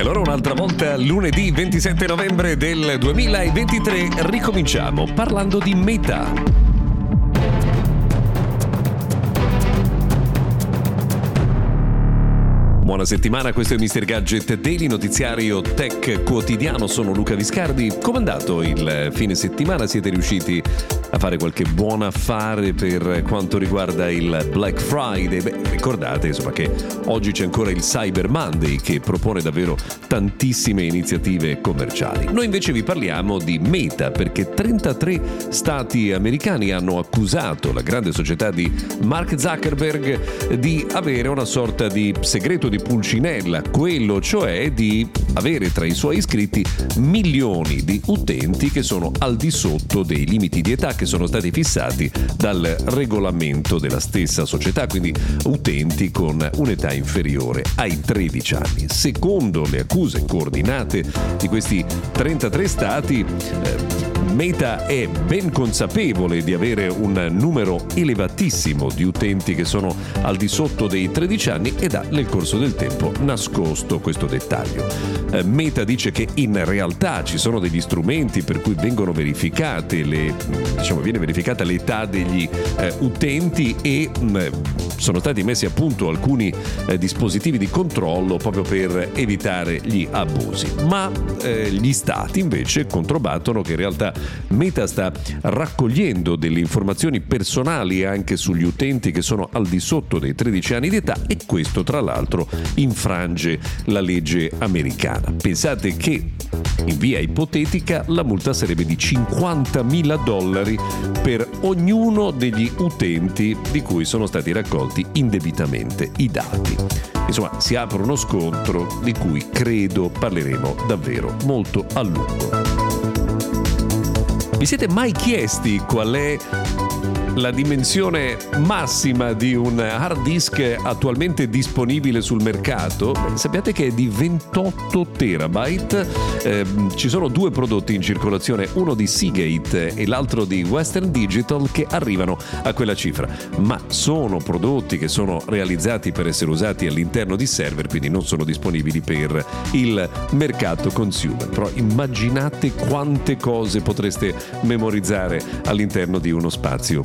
E allora un'altra volta lunedì 27 novembre del 2023 ricominciamo parlando di Meta. Buona settimana, questo è Mr. Gadget Daily, notiziario tech quotidiano. Sono Luca Viscardi. Come è andato il fine settimana? Siete riusciti a fare qualche buon affare per quanto riguarda il Black Friday? Beh, ricordate insomma che oggi c'è ancora il Cyber Monday che propone davvero tantissime iniziative commerciali. Noi invece vi parliamo di Meta perché 33 stati americani hanno accusato la grande società di Mark Zuckerberg di avere una sorta di segreto di Pulcinella, quello cioè di avere tra i suoi iscritti milioni di utenti che sono al di sotto dei limiti di età che sono stati fissati dal regolamento della stessa società, quindi utenti con un'età inferiore ai 13 anni. Secondo le accuse coordinate di questi 33 stati, eh, Meta è ben consapevole di avere un numero elevatissimo di utenti che sono al di sotto dei 13 anni ed ha nel corso del tempo nascosto questo dettaglio. Eh, Meta dice che in realtà ci sono degli strumenti per cui vengono verificate le, diciamo, viene verificata l'età degli eh, utenti e mh, mm, sono stati messi a punto alcuni eh, dispositivi di controllo proprio per evitare gli abusi. Ma eh, gli stati invece controbattono che in realtà Meta sta raccogliendo delle informazioni personali anche sugli utenti che sono al di sotto dei 13 anni di età e questo tra l'altro infrange la legge americana. Pensate che in via ipotetica la multa sarebbe di 50.000 dollari per ognuno degli utenti di cui sono stati raccolti indebitamente i dati. Insomma, si apre uno scontro di cui credo parleremo davvero molto a lungo. Vi siete mai chiesti qual è la dimensione massima di un hard disk attualmente disponibile sul mercato, sappiate che è di 28 terabyte. Eh, ci sono due prodotti in circolazione, uno di Seagate e l'altro di Western Digital, che arrivano a quella cifra. Ma sono prodotti che sono realizzati per essere usati all'interno di server, quindi non sono disponibili per il mercato consumer. Però immaginate quante cose potreste memorizzare all'interno di uno spazio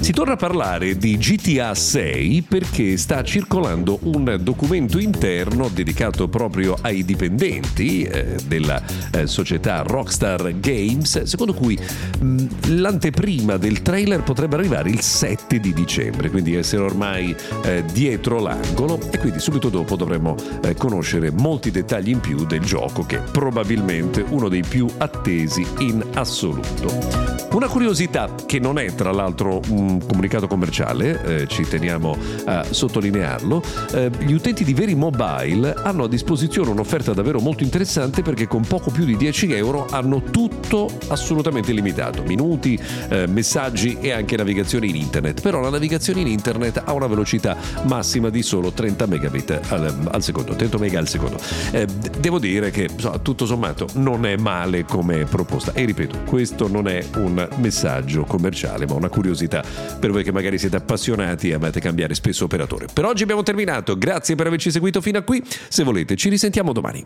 Si torna a parlare di GTA 6 perché sta circolando un documento interno dedicato proprio ai dipendenti eh, della eh, società Rockstar Games, secondo cui mh, l'anteprima del trailer potrebbe arrivare il 7 di dicembre, quindi essere ormai eh, dietro l'angolo e quindi subito dopo dovremmo eh, conoscere molti dettagli in più del gioco che è probabilmente uno dei più attesi in assoluto. Una curiosità che non è tra l'altro un comunicato commerciale, eh, ci teniamo a sottolinearlo, eh, gli utenti di Veri Mobile hanno a disposizione un'offerta davvero molto interessante perché con poco più di 10 euro hanno tutto assolutamente limitato, minuti, eh, messaggi e anche navigazione in internet, però la navigazione in internet ha una velocità massima di solo 30 megabit al, al secondo, 30 mega al secondo. Eh, devo dire che so, tutto sommato non è male come proposta e ripeto, questo non è un messaggio commerciale, ma una curiosità per voi che magari siete appassionati e amate cambiare spesso operatore. Per oggi abbiamo terminato, grazie per averci seguito fino a qui, se volete ci risentiamo domani.